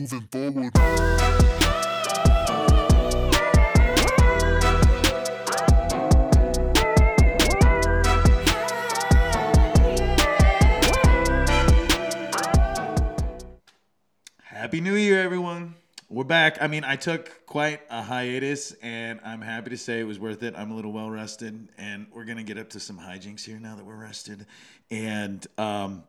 moving forward. Happy New Year, everyone. We're back. I mean, I took quite a hiatus, and I'm happy to say it was worth it. I'm a little well rested, and we're gonna get up to some hijinks here now that we're rested. And um,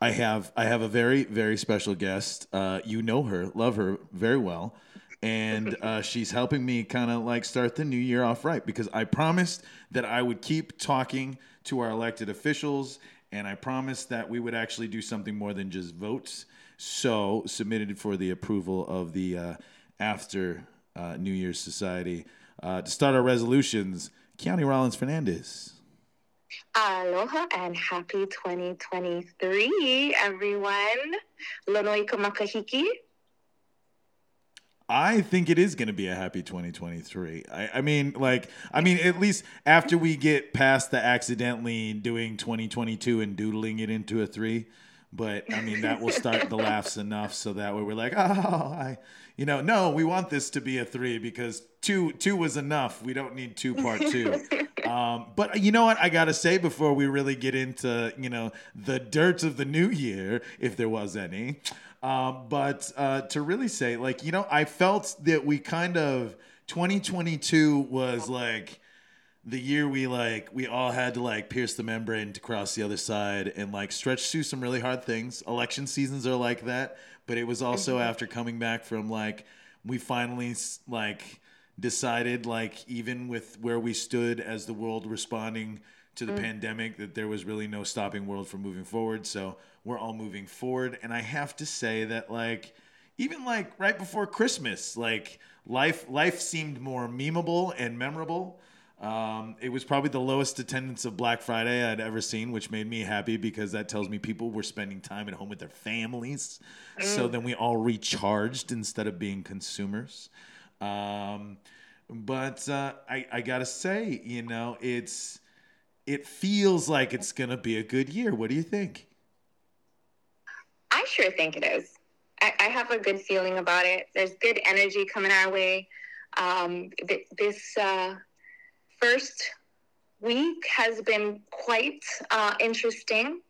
I have I have a very very special guest. Uh, you know her, love her very well, and uh, she's helping me kind of like start the new year off right because I promised that I would keep talking to our elected officials, and I promised that we would actually do something more than just votes. So submitted for the approval of the uh, after uh, New Year's Society uh, to start our resolutions. County Rawlins-Fernandez. Aloha and happy 2023, everyone. Kamakahiki. I think it is going to be a happy 2023. I, I mean, like, I mean, at least after we get past the accidentally doing 2022 and doodling it into a three. But I mean, that will start the laughs enough so that way we're like, oh, I, you know, no, we want this to be a three because two two was enough. We don't need two part two. Um, but you know what? I gotta say before we really get into you know the dirt of the new year, if there was any. Um, but uh, to really say, like, you know, I felt that we kind of 2022 was like the year we like we all had to like pierce the membrane to cross the other side and like stretch through some really hard things. Election seasons are like that, but it was also after coming back from like we finally like decided like even with where we stood as the world responding to the pandemic that there was really no stopping world from moving forward. So we're all moving forward and I have to say that like even like right before Christmas, like life life seemed more memeable and memorable. Um, it was probably the lowest attendance of Black Friday I'd ever seen, which made me happy because that tells me people were spending time at home with their families. So then we all recharged instead of being consumers. Um, but uh, I, I gotta say, you know, it's it feels like it's gonna be a good year. What do you think? I sure think it is. I, I have a good feeling about it. There's good energy coming our way. Um, th- this uh, first week has been quite uh, interesting,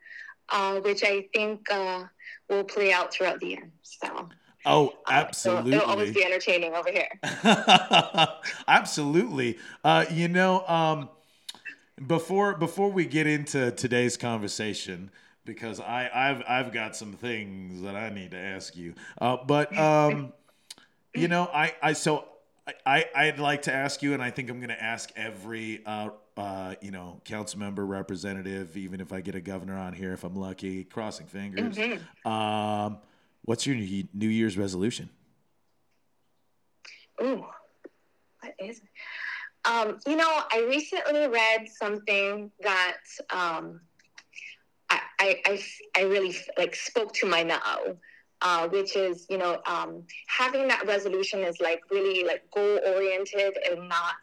uh, which I think uh, will play out throughout the year. So, Oh, uh, absolutely. It'll, it'll always be entertaining over here. Absolutely. Uh, you know, um, before before we get into today's conversation, because I I've I've got some things that I need to ask you. Uh, but um, you know, I I so I I'd like to ask you, and I think I'm going to ask every uh, uh, you know council member representative, even if I get a governor on here, if I'm lucky, crossing fingers. Um, what's your New Year's resolution? Ooh, what is it? Um, you know, I recently read something that um, I, I, I, I really like spoke to my now, uh, which is, you know, um, having that resolution is like really like goal oriented and not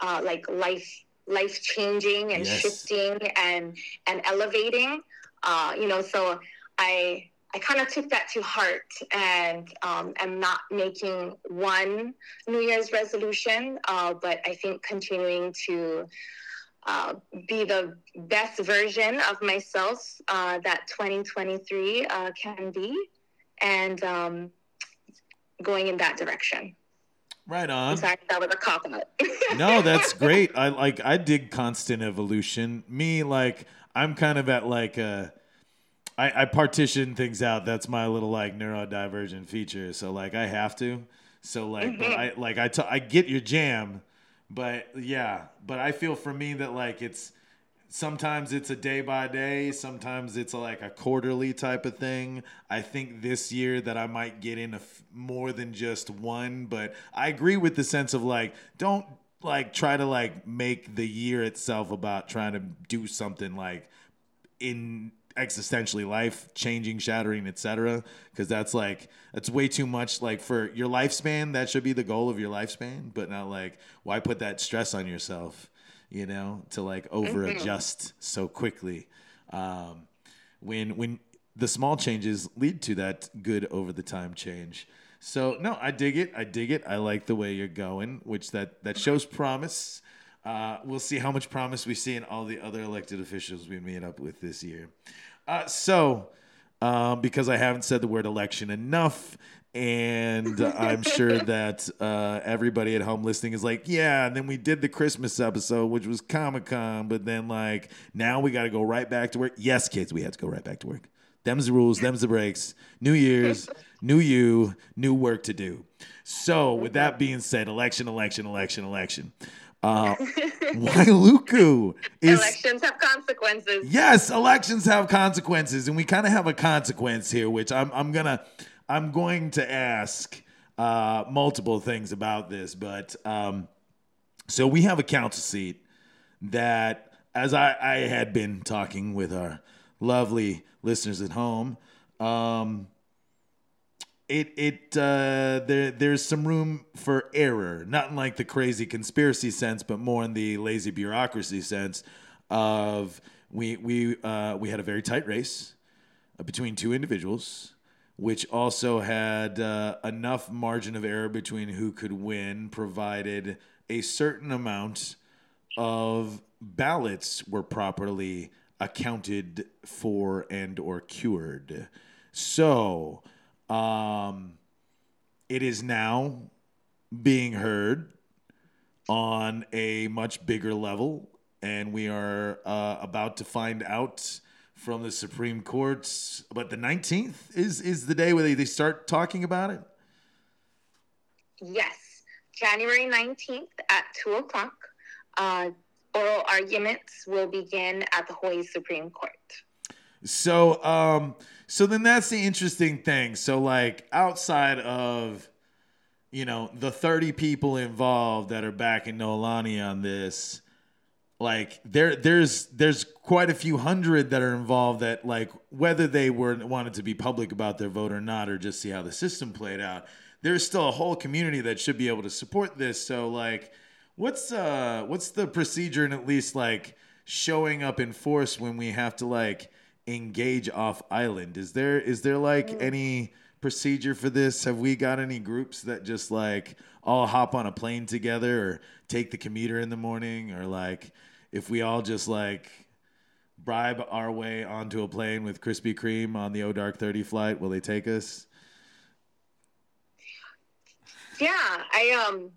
uh, like life life changing and Yes. shifting and and elevating. Uh, you know, so I I kind of took that to heart and um, am not making one New Year's resolution, uh, but I think continuing to uh, be the best version of myself uh, that 2023 uh, can be, and um, going in that direction. Right I'm on. sorry, that was a cop out. no, that's great. I like I dig constant evolution. Me, like I'm kind of at like a I, I partition things out. That's my little like neurodivergent feature. So like I have to. So like but I like I t- I get your jam, but yeah, but I feel for me that like it's sometimes it's a day by day, sometimes it's like a quarterly type of thing. I think this year that I might get in a f- more than just one, but I agree with the sense of like don't like try to like make the year itself about trying to do something like in existentially life changing shattering etc because that's like that's way too much like for your lifespan that should be the goal of your lifespan but not like why put that stress on yourself you know to like over adjust so quickly um when when the small changes lead to that good over the time change So no, I dig it. I dig it. I like the way you're going, which that that shows promise. Uh, we'll see how much promise we see in all the other elected officials we meet up with this year. Uh, so, um, because I haven't said the word election enough, and I'm sure that uh, everybody at home listening is like, yeah. And then we did the Christmas episode, which was Comic Con, but then like now we got to go right back to work. Yes, kids, we had to go right back to work. Them's the rules. Them's the breaks. New Year's, new you, new work to do. So, with that being said, election, election, election, election. Uh, Wailuku is Elections have consequences. yes, elections have consequences, and we kind of have a consequence here, which I'm I'm gonna I'm going to ask uh, multiple things about this, but um, so we have a council seat that, as I, I had been talking with our lovely listeners at home, um, it it uh, there there's some room for error, not in like the crazy conspiracy sense, but more in the lazy bureaucracy sense of we we uh, we had a very tight race uh, between two individuals, which also had uh, enough margin of error between who could win, provided a certain amount of ballots were properly accounted for and or cured. So, um, it is now being heard on a much bigger level, and we are uh, about to find out from the Supreme Court. But the nineteenth is is the day where they, they start talking about it. Yes, January 19th at 2 o'clock. Uh, oral arguments will begin at the Hawaii Supreme Court. So, um, so then that's the interesting thing. So, like outside of, you know, the thirty people involved that are backing Noelani on this, like there, there's there's quite a few hundred that are involved. That like whether they were wanted to be public about their vote or not, or just see how the system played out. There's still a whole community that should be able to support this. So, like, what's uh, what's the procedure in at least like showing up in force when we have to like engage off island? Is there is there like any procedure for this? Have we got any groups that just like all hop on a plane together or take the commuter in the morning? Or like if we all just like bribe our way onto a plane with Krispy Kreme on the O Dark 30 flight will they take us? Yeah, I um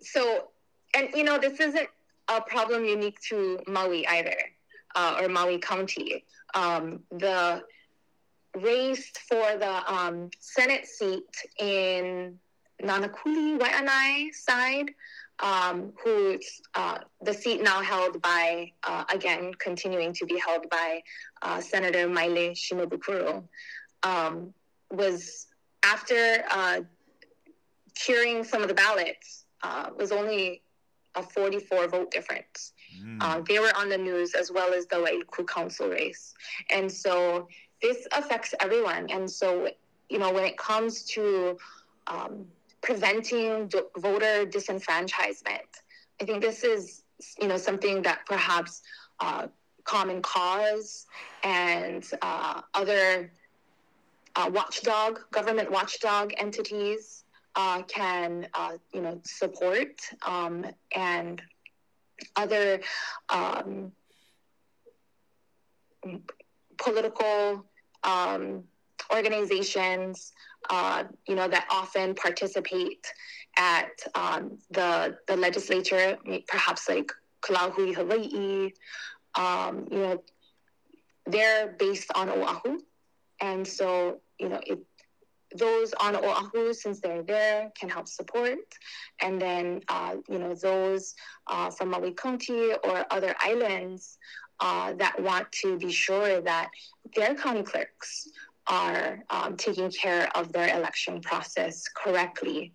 so and you know this isn't a problem unique to Maui either, uh, or Maui County. Um, the race for the um, Senate seat in Nanakuli Waianae side, um, who's uh, the seat now held by, uh, again, continuing to be held by uh, Senator Maile Shimabukuro, um, was after uh, curing some of the ballots, uh, was only a 44 vote difference. Uh, they were on the news as well as the Wailuku Council race. And so this affects everyone. And so, you know, when it comes to um, preventing d- voter disenfranchisement, I think this is, you know, something that perhaps uh, Common Cause and uh, other uh, watchdog, government watchdog entities uh, can, uh, you know, support um, and other um, political um, organizations, uh, you know, that often participate at um, the the legislature, perhaps like Kalahui, Hawaii. Um, you know, they're based on Oahu, and so you know it those on Oahu, since they're there, can help support. And then, uh, you know, those uh, from Maui County or other islands uh, that want to be sure that their county clerks are um, taking care of their election process correctly.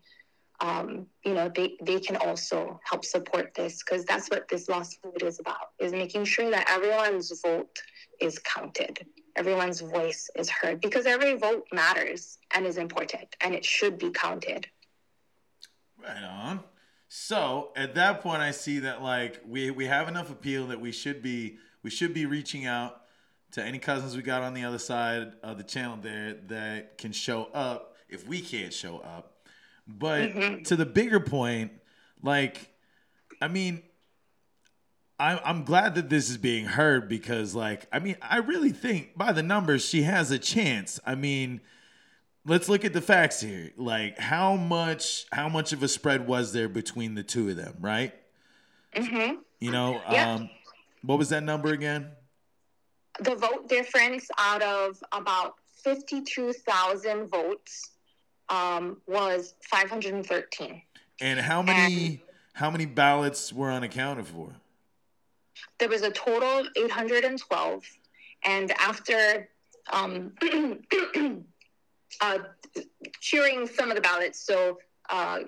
Um, you know, they, they can also help support this because that's what this lawsuit is about, is making sure that everyone's vote is counted everyone's voice is heard because every vote matters and is important and it should be counted. Right on. So at that point, I see that like we we have enough appeal that we should be we should be reaching out to any cousins we got on the other side of the channel there that can show up if we can't show up. But Mhm. to the bigger point, like, I mean, I, I'm glad that this is being heard because, like, I mean, I really think by the numbers she has a chance. I mean, let's look at the facts here. Like, how much, how much of a spread was there between the two of them, right? Mm-hmm. You know, Yeah. um, what was that number again? The vote difference out of about 52,000 votes um, was 513. And how many, how many ballots were unaccounted for? There was a total of 812. And after um, uh, curing some of the ballots, so uh,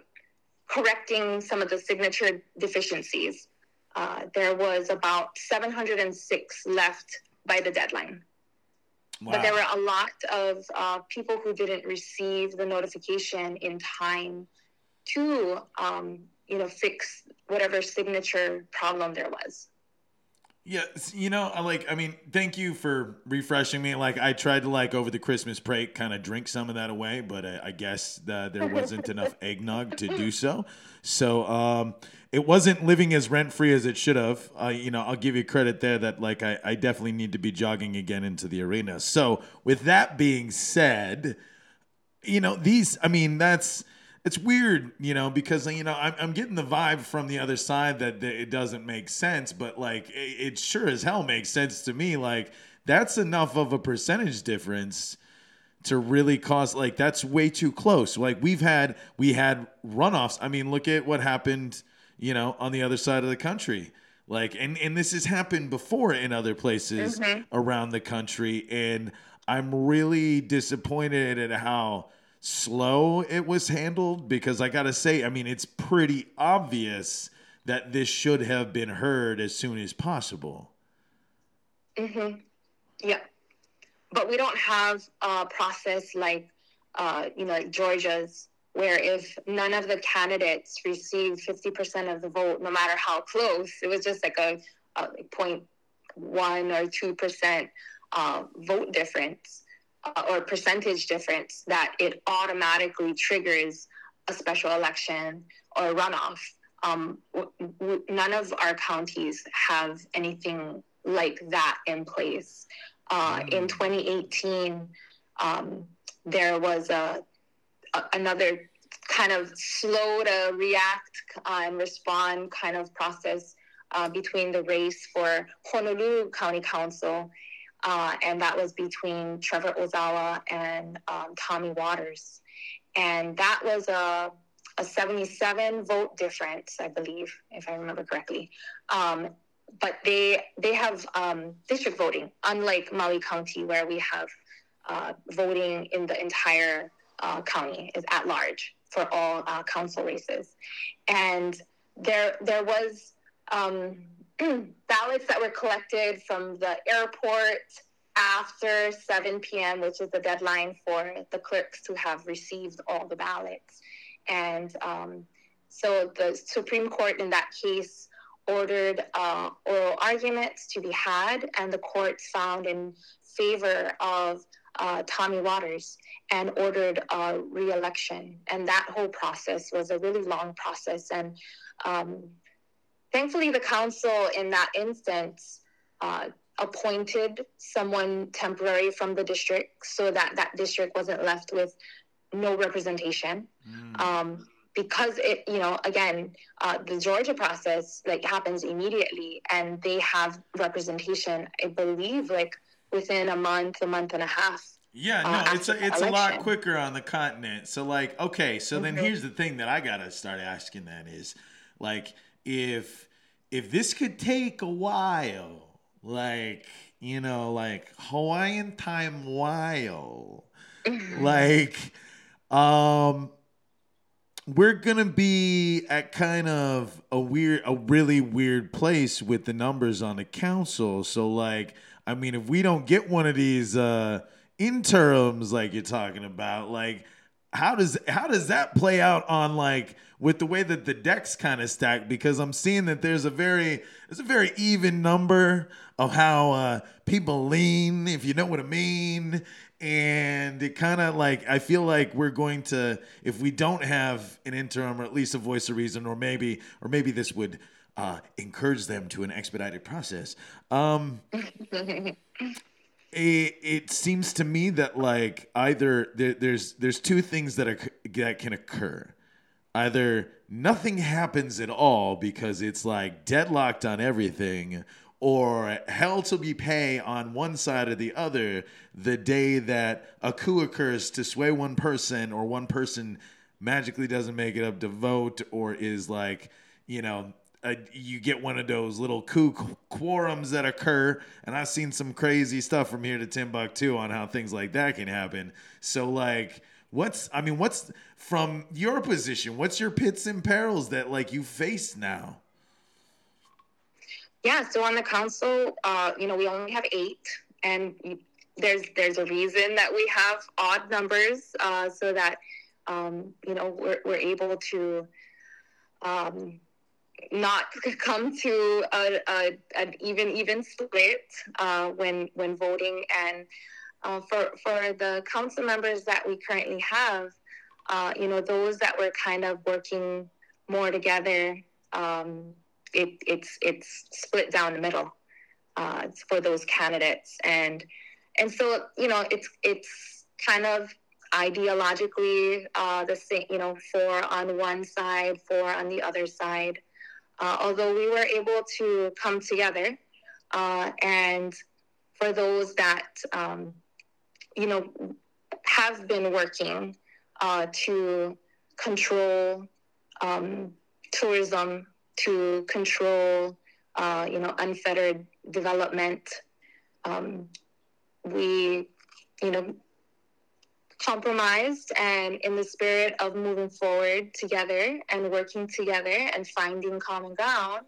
correcting some of the signature deficiencies, uh, there was about 706 left by the deadline. Wow. But there were a lot of uh, people who didn't receive the notification in time to, um, you know, fix whatever signature problem there was. Yeah, you know, I like. I mean, thank you for refreshing me. Like, I tried to like over the Christmas break, kind of drink some of that away, but I, I guess uh, there wasn't enough eggnog to do so. So, um, it wasn't living as rent free as it should have. Uh, you know, I'll give you credit there that like I, I definitely need to be jogging again into the arena. So, with that being said, you know these i mean that's it's weird you know because you know i'm, I'm getting the vibe from the other side that, it doesn't make sense but like it, it sure as hell makes sense to me. Like that's enough of a percentage difference to really cause like that's way too close. Like we've had we had runoffs. I mean look at what happened you know on the other side of the country. Like and and this has happened before in other places mm-hmm. around the country and i'm really disappointed at how slow it was handled because i gotta say i mean it's pretty obvious that this should have been heard as soon as possible Mm-hmm. Yeah. But we don't have a process like, uh, you know, like Georgia's, where if none of the candidates received 50% of the vote, no matter how close, it was just like a, a like 0.1 or 2% uh, vote difference or percentage difference, that it automatically triggers a special election or a runoff. Um, w- w- none of our counties have anything like that in place. Uh, in 2018, um, there was a, a another kind of slow to react uh, and respond kind of process uh, between the race for Honolulu County Council, uh, and that was between Trevor Ozawa and um, Tommy Waters, and that was a a 77 vote difference, I believe, if I remember correctly. Um, but they they have um, district voting, unlike Maui County, where we have uh, voting in the entire uh, county is at large for all uh, council races, and there there was um, ballots that were collected from the airport after 7 p.m., which is the deadline for the clerks to have received all the ballots, and um, so the Supreme Court in that case ordered uh, oral arguments to be had, and the court found in favor of uh, Tommy Waters and ordered a re-election. And that whole process was a really long process. And um, thankfully, the council in that instance uh, appointed someone temporary from the district so that that district wasn't left with no representation. Um, because it, you know, again, uh, the Georgia process like happens immediately, and they have representation. I believe like within a month, a month and a half. Yeah, uh, no, it's a it's a lot quicker on the continent. So like, okay, so then Mhm. here's the thing that I gotta start asking then is like if if this could take a while, like you know, like Hawaiian time while, like um we're gonna be at kind of a weird a really weird place with the numbers on the council. So like i mean if we don't get one of these uh interims like you're talking about like how does how does that play out on like with the way that the decks kind of stack because i'm seeing that there's a very there's a very even number of how uh people lean if you know what i mean and it kind of like I feel like we're going to if we don't have an interim or at least a voice of reason, or maybe or maybe this would uh, encourage them to an expedited process. Um, it, it seems to me that like either there, there's there's two things that are that can occur. Either nothing happens at all because it's like deadlocked on everything, or hell to be pay on one side or the other the day that a coup occurs to sway one person or one person magically doesn't make it up to vote or is like you know you get one of those little coup quorums that occur, and I've seen some crazy stuff from here to Timbuktu on how things like that can happen. So, like, what's I mean, what's from your position? What's your pits and perils that like you face now? Yeah, so on the council, uh, you know, we only have eight, and there's there's a reason that we have odd numbers, uh, so that um, you know we're we're able to. Um, not come to a, a, an even even split uh, when when voting and uh, for for the council members that we currently have uh, you know those that were kind of working more together um, it, it's it's split down the middle uh, for those candidates. And and so you know it's it's kind of ideologically uh, the same you know four on one side four on the other side uh, although we were able to come together. Uh, and for those that, um, you know, have been working uh, to control um, tourism, to control, uh, you know, unfettered development, um, we, you know, compromised and in the spirit of moving forward together and working together and finding common ground,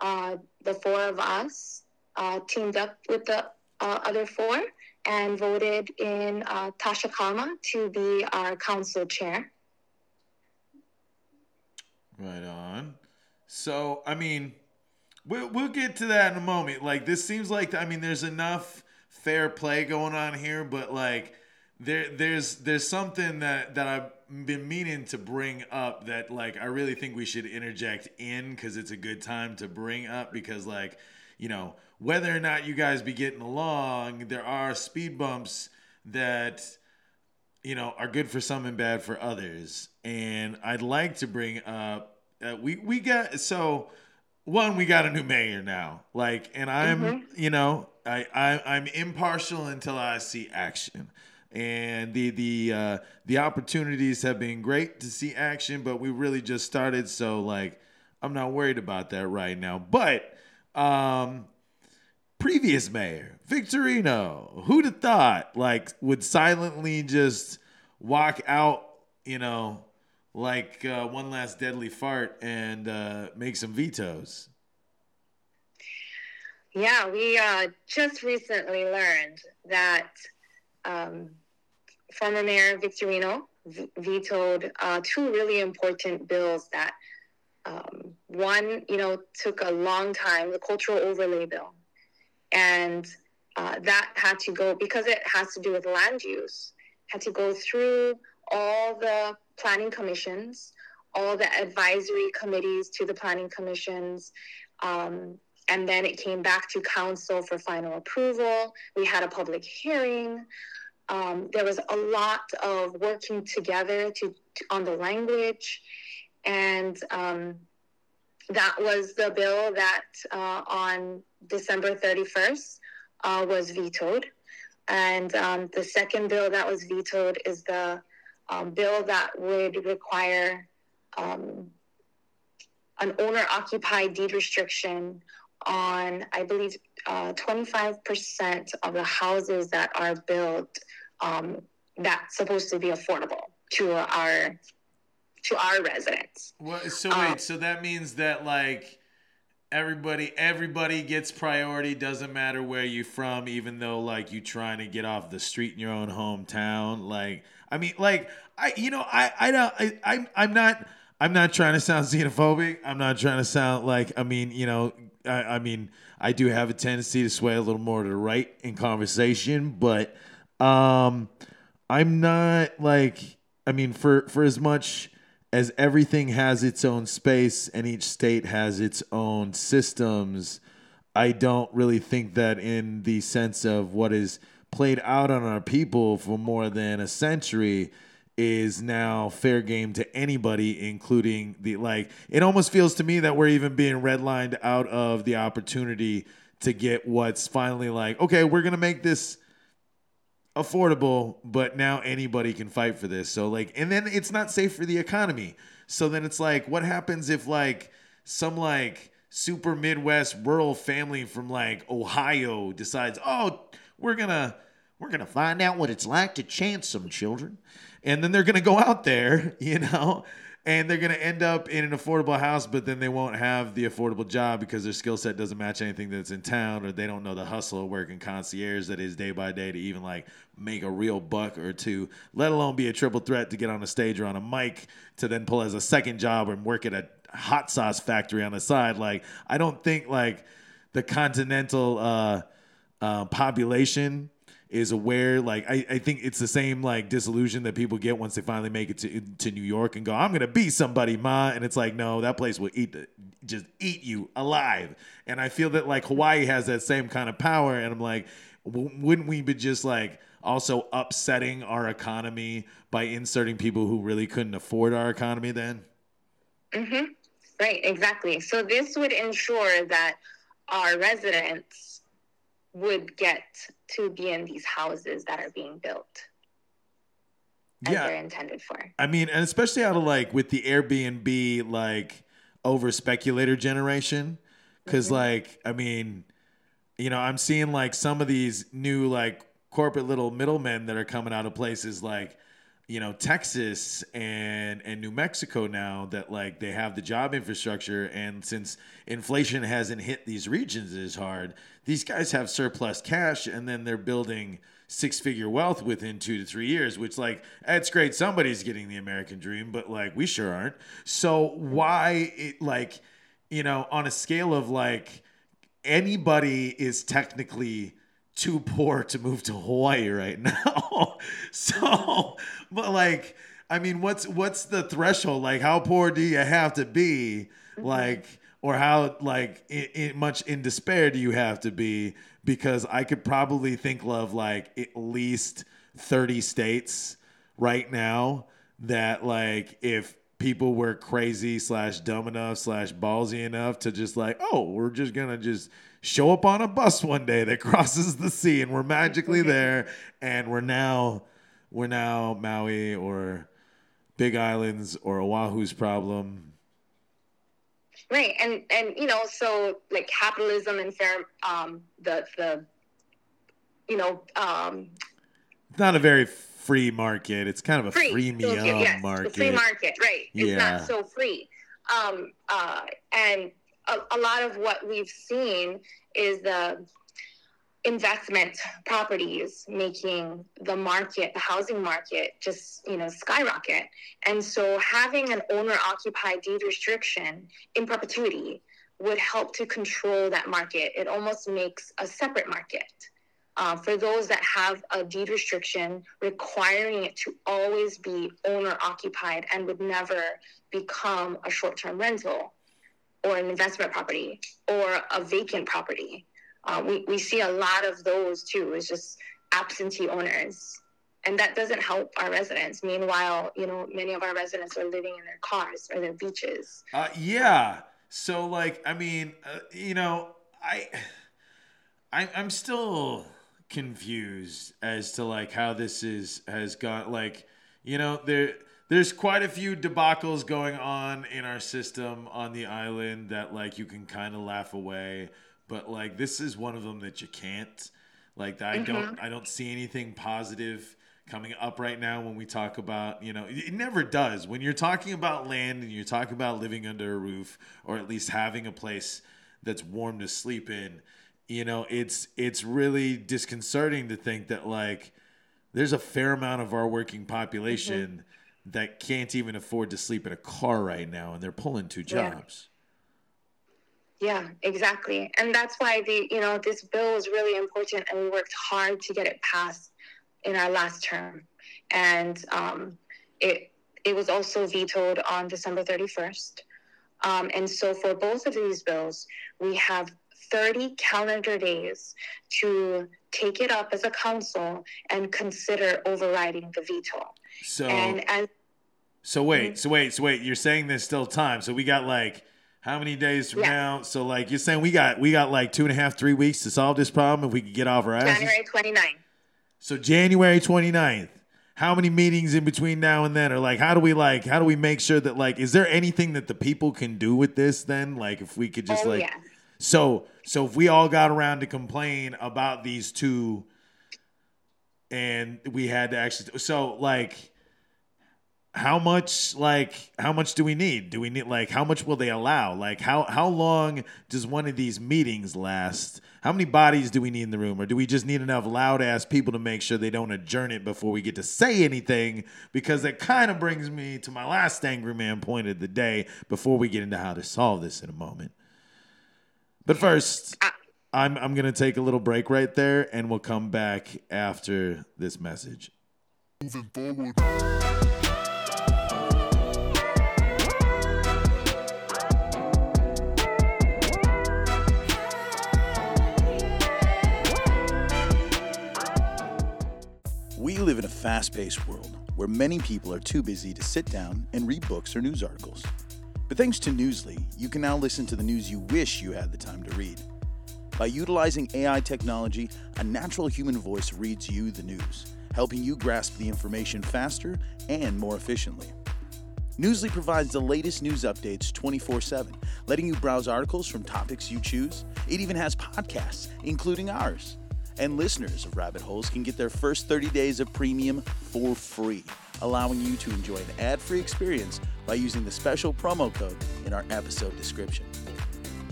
uh, the four of us uh, teamed up with the uh, other four and voted in uh, Tasha Kama to be our council chair. Right on. So, I mean, we'll, we'll get to that in a moment. Like, this seems like, I mean, there's enough fair play going on here, but like, there there's there's something that that I've been meaning to bring up that like I really think we should interject in because it's a good time to bring up because like you know whether or not you guys be getting along there are speed bumps that you know are good for some and bad for others. And I'd like to bring up uh, we we got so one we got a new mayor now. Like and I'm mm-hmm. you know I, I I'm impartial until I see action and the the uh, the opportunities have been great to see action, but we really just started, so like I'm not worried about that right now. But um, previous mayor Victorino, who'd have thought like would silently just walk out, you know, like uh, one last deadly fart and uh, make some vetoes. Yeah, we uh, just recently learned that um, former Mayor Victorino v- vetoed uh, two really important bills that um, one, you know, took a long time, the cultural overlay bill. And uh, that had to go, because it has to do with land use, had to go through all the planning commissions, all the advisory committees to the planning commissions. Um, and then it came back to council for final approval. We had a public hearing. Um, there was a lot of working together to, to on the language, and um, that was the bill that uh, on December 31st uh, was vetoed. And um, the second bill that was vetoed is the um, bill that would require um, an owner occupied deed restriction on, I believe, uh, 25% of the houses that are built um, that's supposed to be affordable to our to our residents. Well, so wait, um, so that means that like everybody everybody gets priority doesn't matter where you're from even though like you trying to get off the street in your own hometown like i mean like i you know i i don't I, I'm, I'm not i'm not trying to sound xenophobic. I'm not trying to sound like i mean you know I, I mean, I do have a tendency to sway a little more to the right in conversation, but Um, I'm not like I mean for for as much as everything has its own space and each state has its own systems, I don't really think that in the sense of what is played out on our people for more than a century is now fair game to anybody, including the like. It almost feels to me that we're even being redlined out of the opportunity to get what's finally like, okay, we're gonna make this affordable, but now anybody can fight for this. So like, and then it's not safe for the economy. So then it's like, what happens if like some like super Midwest rural family from like Ohio decides, oh, we're gonna we're gonna find out what it's like to chance some children, and then they're gonna go out there, you know, and they're going to end up in an affordable house, but then they won't have the affordable job because their skill set doesn't match anything that's in town, or they don't know the hustle of working concierge that is day by day to even like make a real buck or two, let alone be a triple threat to get on a stage or on a mic to then pull as a second job and work at a hot sauce factory on the side. Like, I don't think like the continental uh, uh, population is aware like I, I think it's the same like disillusion that people get once they finally make it to to New York and go I'm gonna be somebody ma. And it's like no that place will eat the, just eat you alive. And I feel that like Hawaii has that same kind of power and I'm like w- wouldn't we be just like also upsetting our economy by inserting people who really couldn't afford our economy then? Mm-hmm. right exactly. So this would ensure that our residents would get to be in these houses that are being built yeah. they're intended for. I mean, and especially out of like with the Airbnb like over speculator generation, because mm-hmm. like I mean, you know, I'm seeing like some of these new like corporate little middlemen that are coming out of places like you know Texas and and New Mexico now that like they have the job infrastructure and since inflation hasn't hit these regions as hard these guys have surplus cash and then they're building six figure wealth within 2 to 3 years which like that's great somebody's getting the American dream but like we sure aren't. So why it like you know on a scale of like anybody is technically too poor to move to Hawaii right now. so, but like, I mean, what's what's the threshold? Like, how poor do you have to be? Mm-hmm. Like, or how like in, in much in despair do you have to be? Because I could probably think of like at least thirty states right now that like if people were crazy slash dumb enough slash ballsy enough to just like, oh, we're just gonna just show up on a bus one day that crosses the sea and we're magically there and we're now we're now Maui or Big Islands or Oahu's problem. Right. And and you know, so like capitalism and fair um the the you know, um it's not a very free market. It's kind of a free, freemium yes, market. Free market, right. It's yeah. not so free. Um uh and a, a lot of what we've seen is the investment properties making the market the housing market just you know skyrocket. And so having an owner occupied deed restriction in perpetuity would help to control that market. It almost makes a separate market uh, for those that have a deed restriction requiring it to always be owner occupied and would never become a short-term rental or an investment property or a vacant property. Uh, we, we see a lot of those too. It's just absentee owners. And that doesn't help our residents. Meanwhile, you know, many of our residents are living in their cars or their beaches. Uh, yeah. So, like, I mean, uh, you know, I, I, I'm still confused as to like how this is has gone. Like, you know, there there's quite a few debacles going on in our system on the island that like you can kind of laugh away, but like this is one of them that you can't. Like I mm-hmm. don't I don't see anything positive coming up right now when we talk about, you know, it never does. When you're talking about land and you're talking about living under a roof or at least having a place that's warm to sleep in, you know, it's it's really disconcerting to think that like there's a fair amount of our working population mm-hmm that can't even afford to sleep in a car right now and they're pulling two jobs. Yeah. yeah, exactly. And that's why the you know this bill is really important and we worked hard to get it passed in our last term, and um, it it was also vetoed on December 31st. Um, and so for both of these bills, we have 30 calendar days to take it up as a council and consider overriding the veto. So and as so wait, mm-hmm. so wait, so wait. You're saying there's still time. So we got like how many days from Yeah. now? So like you're saying we got we got like two and a half, three weeks to solve this problem if we could get off our asses. January 29th. So January 29th. How many meetings in between now and then? Or like how do we like how do we make sure that like is there anything that the people can do with this then? Like if we could just oh, like yes. so so if we all got around to complain about these two and we had to actually so like how much like how much do we need? Do we need like how much will they allow? Like how how long does one of these meetings last? How many bodies do we need in the room or do we just need enough loud ass people to make sure they don't adjourn it before we get to say anything? Because that kind of brings me to my last angry man point of the day before we get into how to solve this in a moment. But first, I'm I'm gonna take a little break right there, and we'll come back after this message. Moving forward. Fast paced world where many people are too busy to sit down and read books or news articles. But thanks to Newsly, you can now listen to the news you wish you had the time to read. By utilizing AI technology, a natural human voice reads you the news, helping you grasp the information faster and more efficiently. Newsly provides the latest news updates 24 7, letting you browse articles from topics you choose. It even has podcasts, including ours. And listeners of Rabbit Holes can get their first 30 days of premium for free, allowing you to enjoy an ad free experience by using the special promo code in our episode description.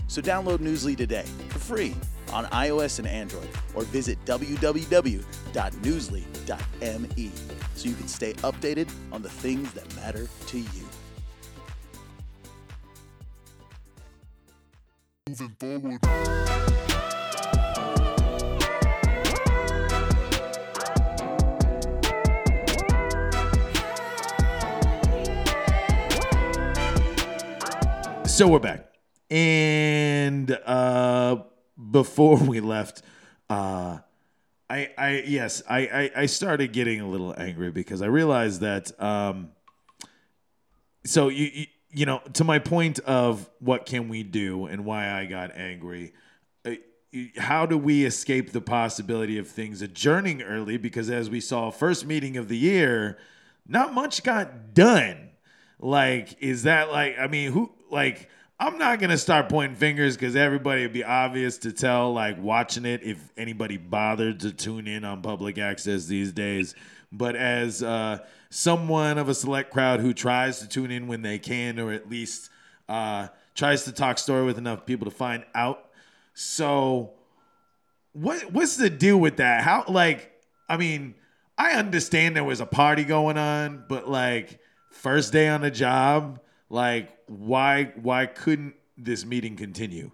So download Newsly today for free on iOS and Android or visit www.newsly.me so you can stay updated on the things that matter to you. Moving forward. So we're back, and uh, before we left, uh, I, I yes, I, I, I started getting a little angry because I realized that. Um, so you, you you know to my point of what can we do and why I got angry. uh, How do we escape the possibility of things adjourning early? Because as we saw, first meeting of the year, not much got done. Like, is that like? I mean, who like? I'm not gonna start pointing fingers because everybody would be obvious to tell. Like watching it, if anybody bothered to tune in on public access these days. But as uh, someone of a select crowd who tries to tune in when they can, or at least uh, tries to talk story with enough people to find out. So, what what's the deal with that? How like I mean, I understand there was a party going on, but like first day on the job, like why why couldn't this meeting continue?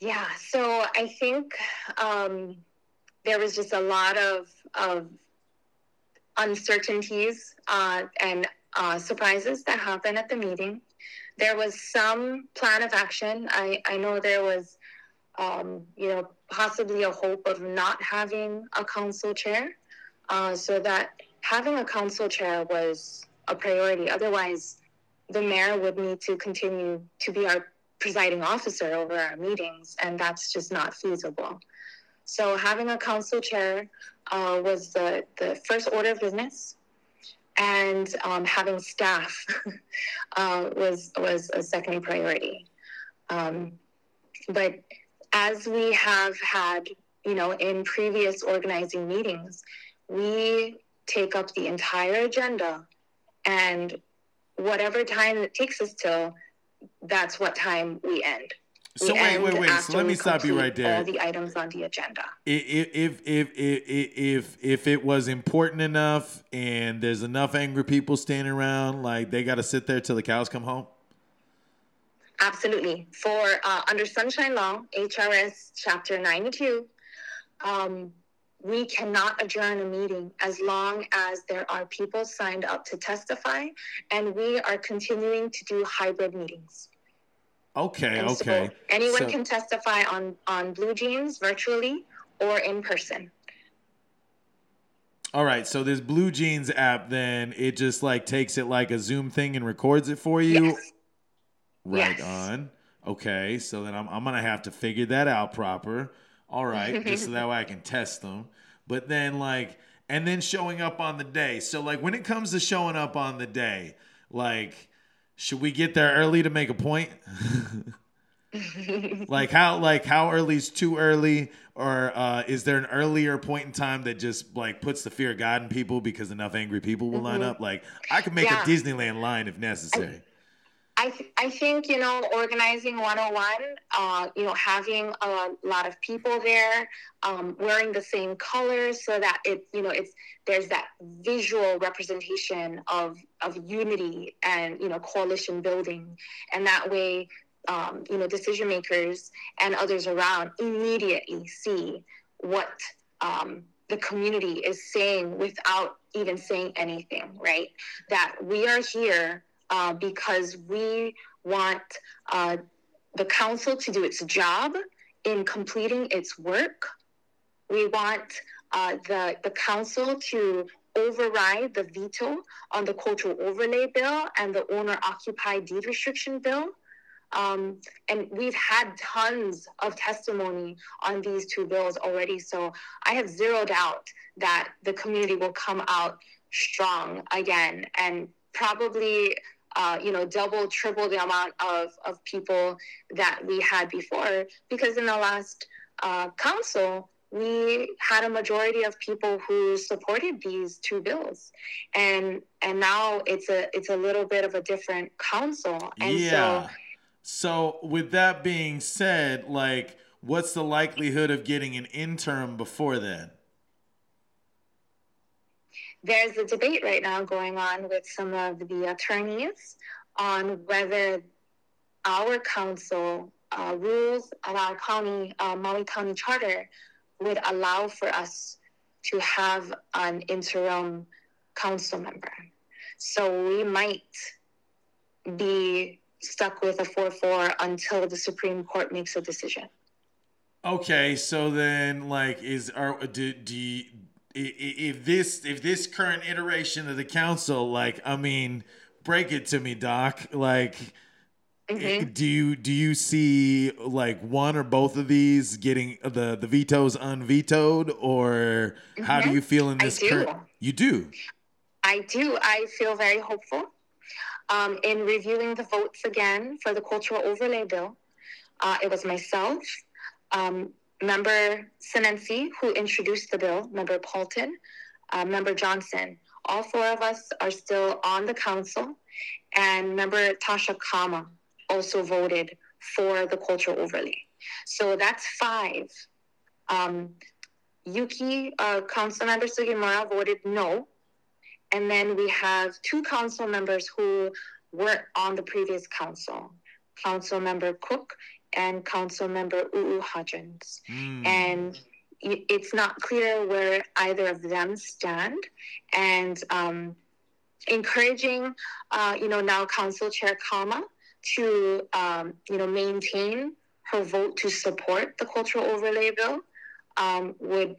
Yeah, so I think um, there was just a lot of, of uncertainties uh, and uh, surprises that happened at the meeting. There was some plan of action. I, I know there was, um, you know, possibly a hope of not having a council chair, uh, so that having a council chair was a priority. Otherwise, the mayor would need to continue to be our presiding officer over our meetings, and that's just not feasible. So having a council chair uh, was the, the first order of business, and um, having staff uh, was was a second priority. Um, but as we have had, you know, in previous organizing meetings, we take up the entire agenda, and whatever time it takes us till, that's what time we end. So We wait, wait, wait. So let me stop you right there. All the items on the agenda. if if if if if if it was important enough and there's enough angry people standing around, like they got to sit there till the cows come home. Absolutely. For uh, under Sunshine Law, HRS Chapter 92, um, we cannot adjourn a meeting as long as there are people signed up to testify, and we are continuing to do hybrid meetings. Okay, And okay. So anyone So- can testify on on BlueJeans virtually or in person. All right, so this BlueJeans app, then it just like takes it like a Zoom thing and records it for you. Yes. Right Yes. on. Okay, so then I'm I'm gonna have to figure that out proper. All right, just so that way I can test them. But then like, and then showing up on the day. So like, when it comes to showing up on the day, like, should we get there early to make a point? like how like how early is too early or uh, is there an earlier point in time that just like puts the fear of god in people because enough angry people will line up like i could make Yeah. a disneyland line if necessary I, th- I think you know organizing 101 uh, you know having a lot of people there um, wearing the same colors so that it you know it's there's that visual representation of of unity and you know coalition building. And that way um, you know decision makers and others around immediately see what um, the community is saying without even saying anything right? That we are here uh, because we want uh, the council to do its job in completing its work. We want uh, the, the council to override the veto on the cultural overlay bill and the owner occupied deed restriction bill. Um, and we've had tons of testimony on these two bills already. So I have zero doubt that the community will come out strong again and probably uh, you know, double, triple the amount of, of people that we had before. Because in the last uh, council, we had a majority of people who supported these two bills, and and now it's a it's a little bit of a different council. And yeah so so with that being said like what's the likelihood of getting an interim before then there's a debate right now going on with some of the attorneys on whether our council uh, rules of our county, uh, Maui County Charter, would allow for us to have an interim council member. So we might be stuck with a 4 4 until the Supreme Court makes a decision. Okay, so then, like, is are do, do you, if this if this current iteration of the council, like, I mean, break it to me, Doc. Like, Mhm. do you do you see like one or both of these getting the the vetoes unvetoed, or how do Mhm. you feel in I this do. current? You do. I do. I feel very hopeful. Um, in reviewing the votes again for the cultural overlay bill, uh, it was myself, um, member Sinenci, who introduced the bill, member Paltin, uh, member Johnson. All four of us are still on the council, and member Tasha Kama also voted for the cultural overlay. So that's five. Um, Yuki, uh, council member Sugimura voted no. And then we have two council members who weren't on the previous council, Council Member Cook and Council Member U'u-Hodgins. Mm. And it's not clear where either of them stand. And um, encouraging, uh, you know, now Council Chair Kama to, um, you know, maintain her vote to support the cultural overlay bill um, would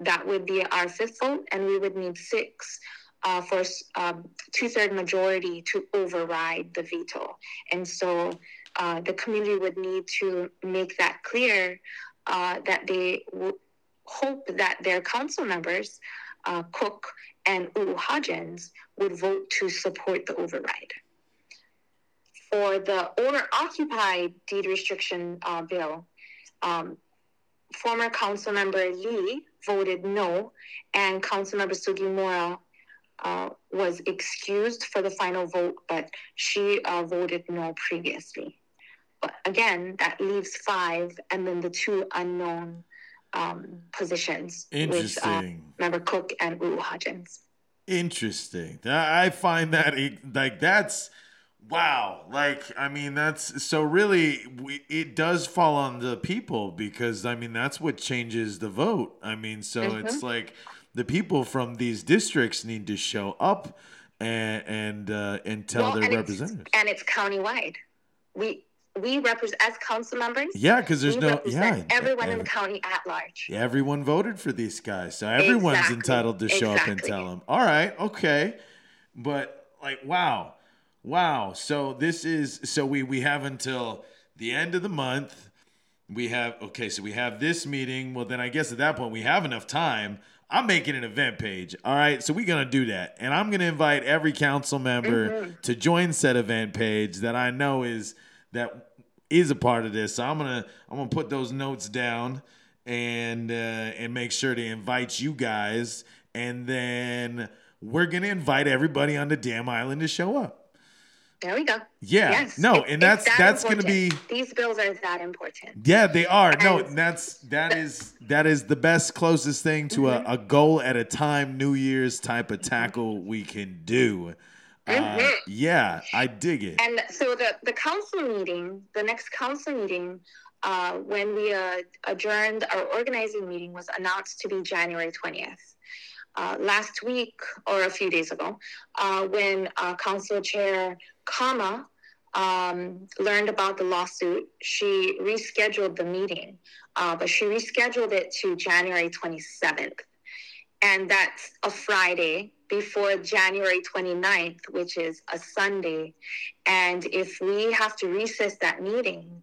that would be our fifth vote, and we would need six uh, for um, two-third majority to override the veto. And so uh, the community would need to make that clear uh, that they w- hope that their council members, uh, Cook and U'u-Hodgins, would vote to support the override. For the owner-occupied deed restriction uh, bill, um, former council member Lee voted no, and council member Sugimura uh, was excused for the final vote, but she uh, voted no previously. But again, that leaves five, and then the two unknown um, positions with uh, Interesting. member Cook and U'u-Hodgins. Interesting. I I find that it- like that's Wow, like I mean that's so really we, it does fall on the people because I mean that's what changes the vote. I mean so Mm-hmm. it's like the people from these districts need to show up and and uh, and tell Well, their and representatives. It's, and it's countywide. We we represent as council members. Yeah, because there's no yeah everyone in the county at large. everyone voted for these guys, so everyone's Exactly, entitled to show up and tell them. All right, okay, but like wow, wow. So this is so we we have until the end of the month. We have okay, so we have this meeting. Well, then I guess at that point we have enough time. I'm making an event page. All right, so we're gonna do that, and I'm gonna invite every council member Mm-hmm. to join said event page that I know is that is a part of this. So I'm gonna I'm gonna put those notes down and uh, and make sure to invite you guys, and then we're gonna invite everybody on the damn island to show up. There we go. Yeah, Yes. no, and that's that that's gonna be These bills are that important. yeah, they are. No, that's that is that is the best closest thing to Mm-hmm. a, a goal at a time, New Year's type of tackle we can do. Uh, Mhm. yeah, I dig it. And so the, the council meeting, the next council meeting, uh, when we uh, adjourned our organizing meeting, was announced to be January 20th. Uh, last week, or a few days ago, uh, when uh, Council Chair Kama um, learned about the lawsuit, she rescheduled the meeting, uh, but she rescheduled it to January 27th. And that's a Friday before January 29th, which is a Sunday. And if we have to recess that meeting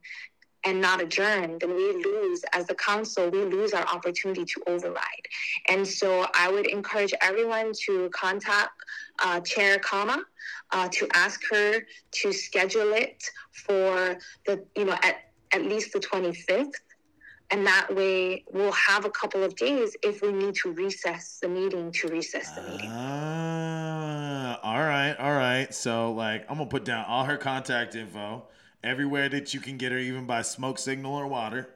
and not adjourn, then we lose, as the council, we lose our opportunity to override. And so I would encourage everyone to contact uh, Chair Kama uh, to ask her to schedule it for the, you know, at, at least the 25th. And that way we'll have a couple of days if we need to recess the meeting to recess the meeting. Ah, all right, all right. So like I'm gonna put down all her contact info everywhere that you can get her, even by smoke signal or water.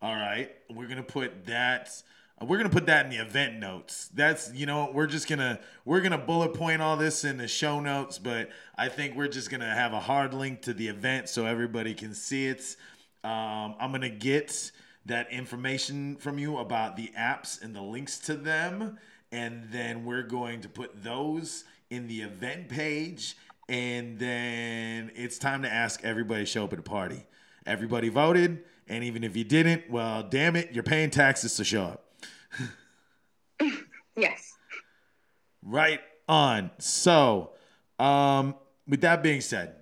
All right, we're gonna put that. We're gonna put that in the event notes. That's you know we're just gonna we're gonna bullet point all this in the show notes, but I think we're just gonna have a hard link to the event so everybody can see it. Um, I'm gonna get that information from you about the apps and the links to them, and then we're going to put those in the event page, and then it's time to ask everybody to show up at a party. Everybody voted, and even if you didn't, well, damn it, you're paying taxes to show up. Yes. Right on. So, um, with that being said,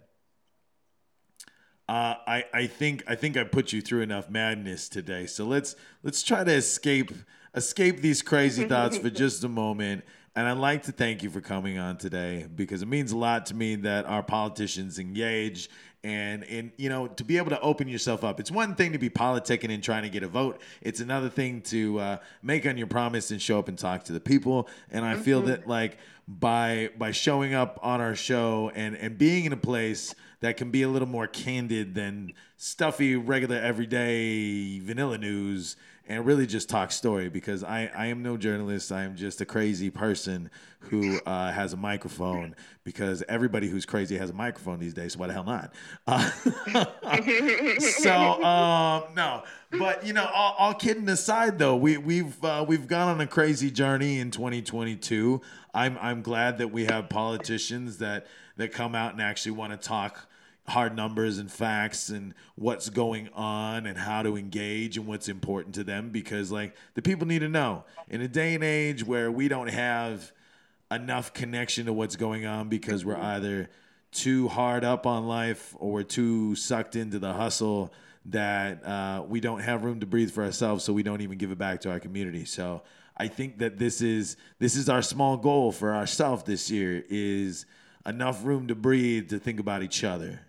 uh, I I think I think I put you through enough madness today. So let's let's try to escape escape these crazy thoughts for just a moment. And I'd like to thank you for coming on today because it means a lot to me that our politicians engage and and you know to be able to open yourself up. It's one thing to be politicking and trying to get a vote. It's another thing to uh, make on your promise and show up and talk to the people. And I feel that like by by showing up on our show and and being in a place that can be a little more candid than stuffy regular everyday vanilla news and really just talk story because I, I am no journalist. I am just a crazy person who uh, has a microphone because everybody who's crazy has a microphone these days. So why the hell not? Uh, so um, no, but you know, all, all kidding aside, though, we we've uh, we've gone on a crazy journey in 2022. I'm I'm glad that we have politicians that that come out and actually want to talk hard numbers and facts and what's going on and how to engage and what's important to them because like the people need to know. In a day and age where we don't have enough connection to what's going on because we're either too hard up on life or we're too sucked into the hustle that uh, we don't have room to breathe for ourselves so we don't even give it back to our community. So i think that this is this is our small goal for ourselves this year is enough room to breathe to think about each other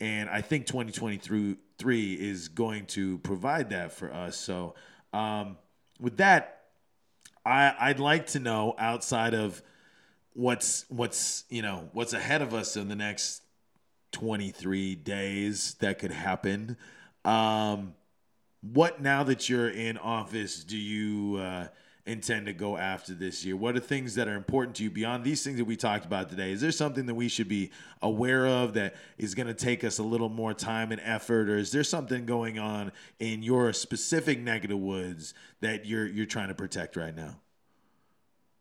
and I think 2023 is going to provide that for us. So, um, with that, I, I'd like to know outside of what's what's you know what's ahead of us in the next 23 days that could happen. Um, what now that you're in office do you uh, intend to go after this year? What are things that are important to you beyond these things that we talked about today? Is there something that we should be aware of that is going to take us a little more time and effort, or is there something going on in your specific the woods that you're you're trying to protect right now?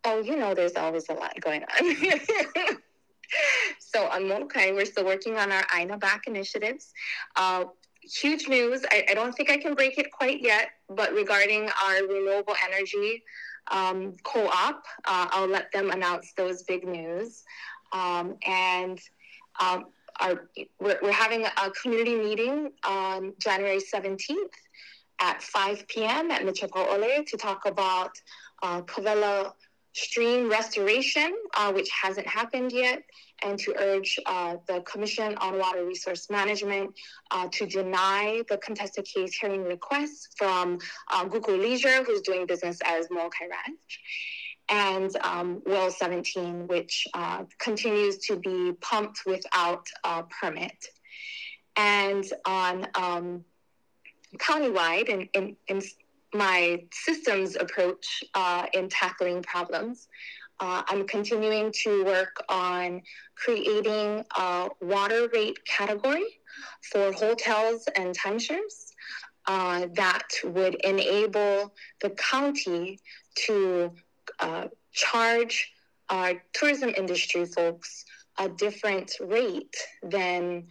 Oh, you know, there's always a lot going on. so on Molokai, we're still working on our Aina back initiatives. Uh, huge news. I, I, don't think I can break it quite yet, but regarding our renewable energy um, co-op, uh, I'll let them announce those big news. Um, and um, our, we're, we're, having a community meeting on January 17th at 5 p.m. at Ole to talk about uh, Kawela stream restoration, uh, which hasn't happened yet, and to urge uh, the Commission on Water Resource Management uh, to deny the contested case hearing request from uh, Guoco Leisure, who's doing business as Molokai Ranch, and um, Well 17, which uh, continues to be pumped without a permit. And on um, countywide, in, in, in my systems approach uh, in tackling problems. Uh, I'm continuing to work on creating a water rate category for hotels and timeshares uh, that would enable the county to uh, charge our tourism industry folks a different rate than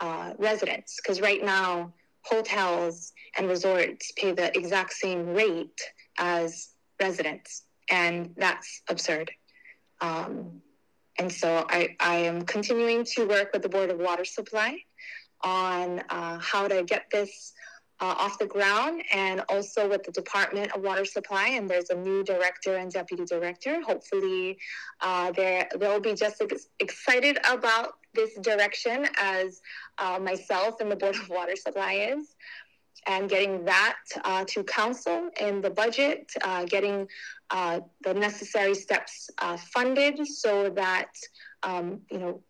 uh, residents. Because right now, hotels and resorts pay the exact same rate as residents, and that's absurd. Um, and so I, I am continuing to work with the Board of Water Supply on uh, how to get this uh, off the ground and also with the Department of Water Supply. And there's a new director and deputy director. Hopefully, uh, they'll be just as excited about this direction as uh, myself and the Board of Water Supply is. And getting that uh, to council in the budget, uh, getting uh, the necessary steps funded so that um, you know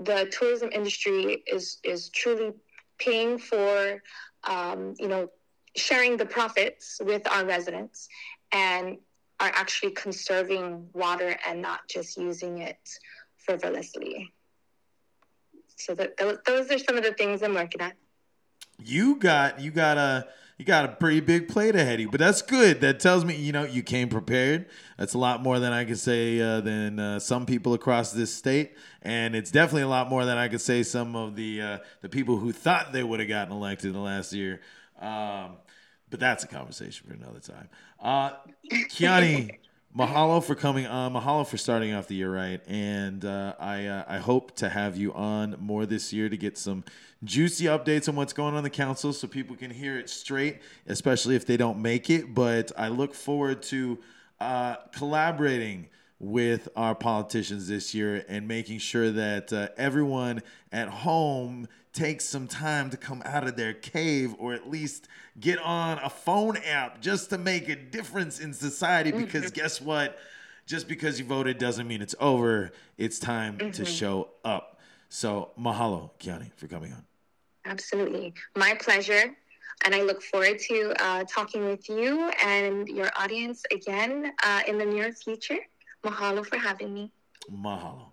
the tourism industry is is truly paying for um, you know, sharing the profits with our residents and are actually conserving water and not just using it frivolously. So that, those are some of the things I'm working on. You got you got a you got a pretty big plate ahead of you, but that's good. That tells me you know you came prepared. That's a lot more than I could say uh, than uh, some people across this state, and it's definitely a lot more than I could say some of the uh, the people who thought they would have gotten elected in the last year. Um, but that's a conversation for another time. Uh, Keani. mahalo for coming on. Mahalo for starting off the year right, and uh, I uh, I hope to have you on more this year to get some juicy updates on what's going on in the council, so people can hear it straight, especially if they don't make it. But I look forward to uh, collaborating with our politicians this year and making sure that uh, everyone at home takes some time to come out of their cave or at least get on a phone app just to make a difference in society mm-hmm. because mm-hmm. guess what just because you voted doesn't mean it's over it's time mm-hmm. to show up so mahalo Keani for coming on absolutely my pleasure and I look forward to uh, talking with you and your audience again uh, in the near future. Mahalo for having me. Mahalo.